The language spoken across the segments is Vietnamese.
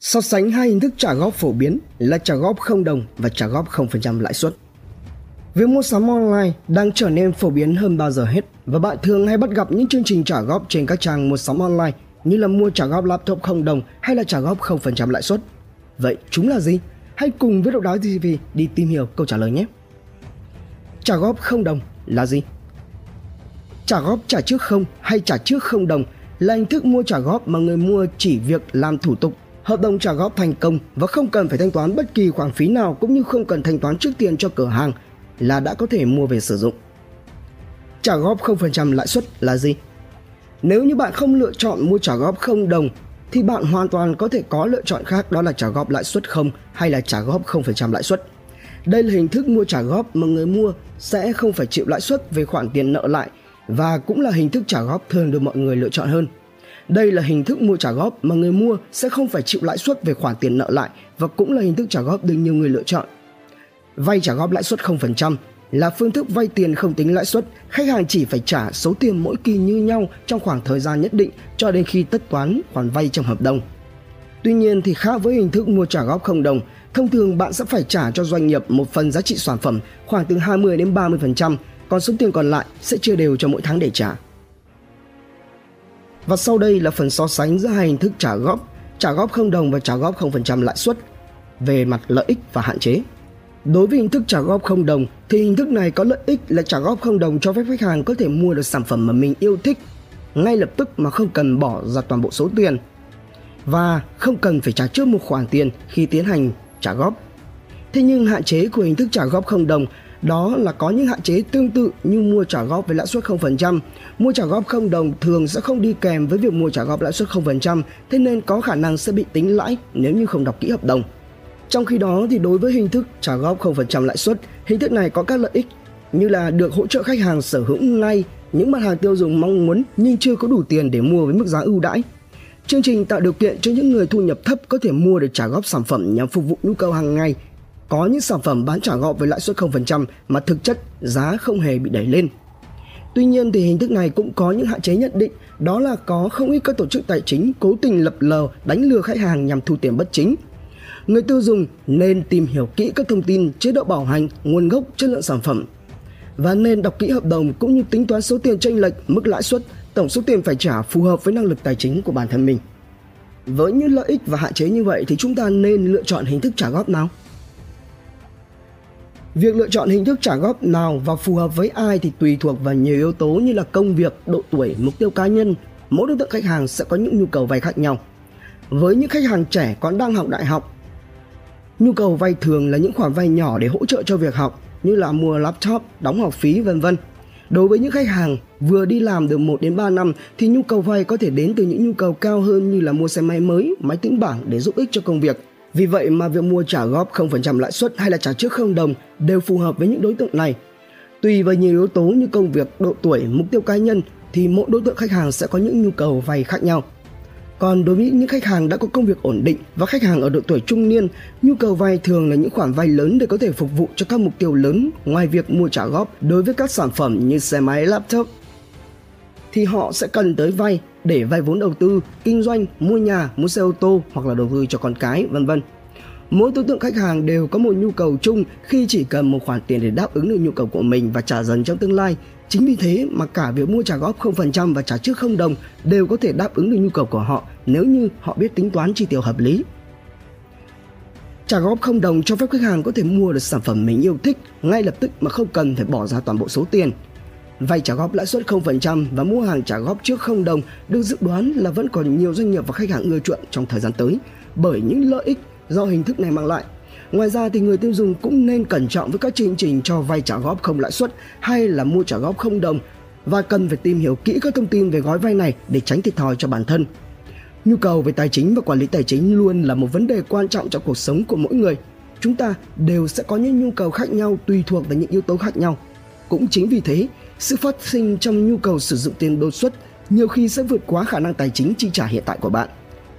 So sánh hai hình thức trả góp phổ biến là trả góp không đồng và trả góp 0% lãi suất. Việc mua sắm online đang trở nên phổ biến hơn bao giờ hết và bạn thường hay bắt gặp những chương trình trả góp trên các trang mua sắm online như là mua trả góp laptop không đồng hay là trả góp 0% lãi suất. Vậy chúng là gì? Hãy cùng với Độc Đáo TV đi tìm hiểu câu trả lời nhé. Trả góp không đồng là gì? Trả góp trả trước không hay trả trước không đồng là hình thức mua trả góp mà người mua chỉ việc làm thủ tục hợp đồng trả góp thành công và không cần phải thanh toán bất kỳ khoản phí nào cũng như không cần thanh toán trước tiền cho cửa hàng là đã có thể mua về sử dụng. Trả góp 0% lãi suất là gì? Nếu như bạn không lựa chọn mua trả góp 0 đồng, thì bạn hoàn toàn có thể có lựa chọn khác, đó là trả góp lãi suất không hay là trả góp 0% lãi suất. Đây là hình thức mua trả góp mà người mua sẽ không phải chịu lãi suất về khoản tiền nợ lại và cũng là hình thức trả góp thường được mọi người lựa chọn hơn. Đây là hình thức mua trả góp mà người mua sẽ không phải chịu lãi suất về khoản tiền nợ lại và cũng là hình thức trả góp được nhiều người lựa chọn. Vay trả góp lãi suất 0% là phương thức vay tiền không tính lãi suất, khách hàng chỉ phải trả số tiền mỗi kỳ như nhau trong khoảng thời gian nhất định cho đến khi tất toán khoản vay trong hợp đồng. Tuy nhiên thì khác với hình thức mua trả góp không đồng, thông thường bạn sẽ phải trả cho doanh nghiệp một phần giá trị sản phẩm khoảng từ 20 đến 30%, còn số tiền còn lại sẽ chia đều cho mỗi tháng để trả. Và sau đây là phần so sánh giữa hai hình thức trả góp, trả góp không đồng và trả góp 0% lãi suất về mặt lợi ích và hạn chế. Đối với hình thức trả góp không đồng thì hình thức này có lợi ích là trả góp không đồng cho phép khách hàng có thể mua được sản phẩm mà mình yêu thích ngay lập tức mà không cần bỏ ra toàn bộ số tiền và không cần phải trả trước một khoản tiền khi tiến hành trả góp. Thế nhưng hạn chế của hình thức trả góp không đồng đó là có những hạn chế tương tự như mua trả góp với lãi suất 0%. Mua trả góp không đồng thường sẽ không đi kèm với việc mua trả góp lãi suất 0%, thế nên có khả năng sẽ bị tính lãi nếu như không đọc kỹ hợp đồng. Trong khi đó thì đối với hình thức trả góp 0% lãi suất, hình thức này có các lợi ích như là được hỗ trợ khách hàng sở hữu ngay những mặt hàng tiêu dùng mong muốn nhưng chưa có đủ tiền để mua với mức giá ưu đãi. Chương trình tạo điều kiện cho những người thu nhập thấp có thể mua để trả góp sản phẩm nhằm phục vụ nhu cầu hàng ngày. Có những sản phẩm bán trả góp với lãi suất 0% mà thực chất giá không hề bị đẩy lên. Tuy nhiên thì hình thức này cũng có những hạn chế nhất định, đó là có không ít các tổ chức tài chính cố tình lập lờ đánh lừa khách hàng nhằm thu tiền bất chính – người tiêu dùng nên tìm hiểu kỹ các thông tin chế độ bảo hành, nguồn gốc, chất lượng sản phẩm và nên đọc kỹ hợp đồng cũng như tính toán số tiền chênh lệch, mức lãi suất, tổng số tiền phải trả phù hợp với năng lực tài chính của bản thân mình. Với những lợi ích và hạn chế như vậy thì chúng ta nên lựa chọn hình thức trả góp nào? Việc lựa chọn hình thức trả góp nào và phù hợp với ai thì tùy thuộc vào nhiều yếu tố như là công việc, độ tuổi, mục tiêu cá nhân. Mỗi đối tượng khách hàng sẽ có những nhu cầu vay khác nhau. Với những khách hàng trẻ còn đang học đại học Nhu cầu vay thường là những khoản vay nhỏ để hỗ trợ cho việc học như là mua laptop, đóng học phí vân vân. Đối với những khách hàng vừa đi làm được 1 đến 3 năm thì nhu cầu vay có thể đến từ những nhu cầu cao hơn như là mua xe máy mới, máy tính bảng để giúp ích cho công việc. Vì vậy mà việc mua trả góp 0% lãi suất hay là trả trước không đồng đều phù hợp với những đối tượng này. Tùy vào nhiều yếu tố như công việc, độ tuổi, mục tiêu cá nhân thì mỗi đối tượng khách hàng sẽ có những nhu cầu vay khác nhau. Còn đối với những khách hàng đã có công việc ổn định và khách hàng ở độ tuổi trung niên, nhu cầu vay thường là những khoản vay lớn để có thể phục vụ cho các mục tiêu lớn ngoài việc mua trả góp đối với các sản phẩm như xe máy, laptop thì họ sẽ cần tới vay để vay vốn đầu tư, kinh doanh, mua nhà, mua xe ô tô hoặc là đầu tư cho con cái, vân vân. Mỗi đối tượng khách hàng đều có một nhu cầu chung khi chỉ cần một khoản tiền để đáp ứng được nhu cầu của mình và trả dần trong tương lai Chính vì thế mà cả việc mua trả góp 0% và trả trước 0 đồng đều có thể đáp ứng được nhu cầu của họ nếu như họ biết tính toán chi tiêu hợp lý. Trả góp không đồng cho phép khách hàng có thể mua được sản phẩm mình yêu thích ngay lập tức mà không cần phải bỏ ra toàn bộ số tiền. Vay trả góp lãi suất 0% và mua hàng trả góp trước không đồng được dự đoán là vẫn còn nhiều doanh nghiệp và khách hàng ưa chuộng trong thời gian tới bởi những lợi ích do hình thức này mang lại Ngoài ra thì người tiêu dùng cũng nên cẩn trọng với các chương trình cho vay trả góp không lãi suất hay là mua trả góp không đồng và cần phải tìm hiểu kỹ các thông tin về gói vay này để tránh thiệt thòi cho bản thân. Nhu cầu về tài chính và quản lý tài chính luôn là một vấn đề quan trọng trong cuộc sống của mỗi người. Chúng ta đều sẽ có những nhu cầu khác nhau tùy thuộc vào những yếu tố khác nhau. Cũng chính vì thế, sự phát sinh trong nhu cầu sử dụng tiền đột xuất nhiều khi sẽ vượt quá khả năng tài chính chi trả hiện tại của bạn.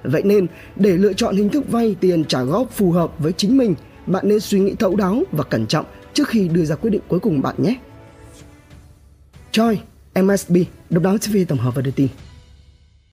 Vậy nên, để lựa chọn hình thức vay tiền trả góp phù hợp với chính mình, bạn nên suy nghĩ thấu đáo và cẩn trọng trước khi đưa ra quyết định cuối cùng bạn nhé. Choi, MSB, độc đáo TV tổng hợp và đưa tin.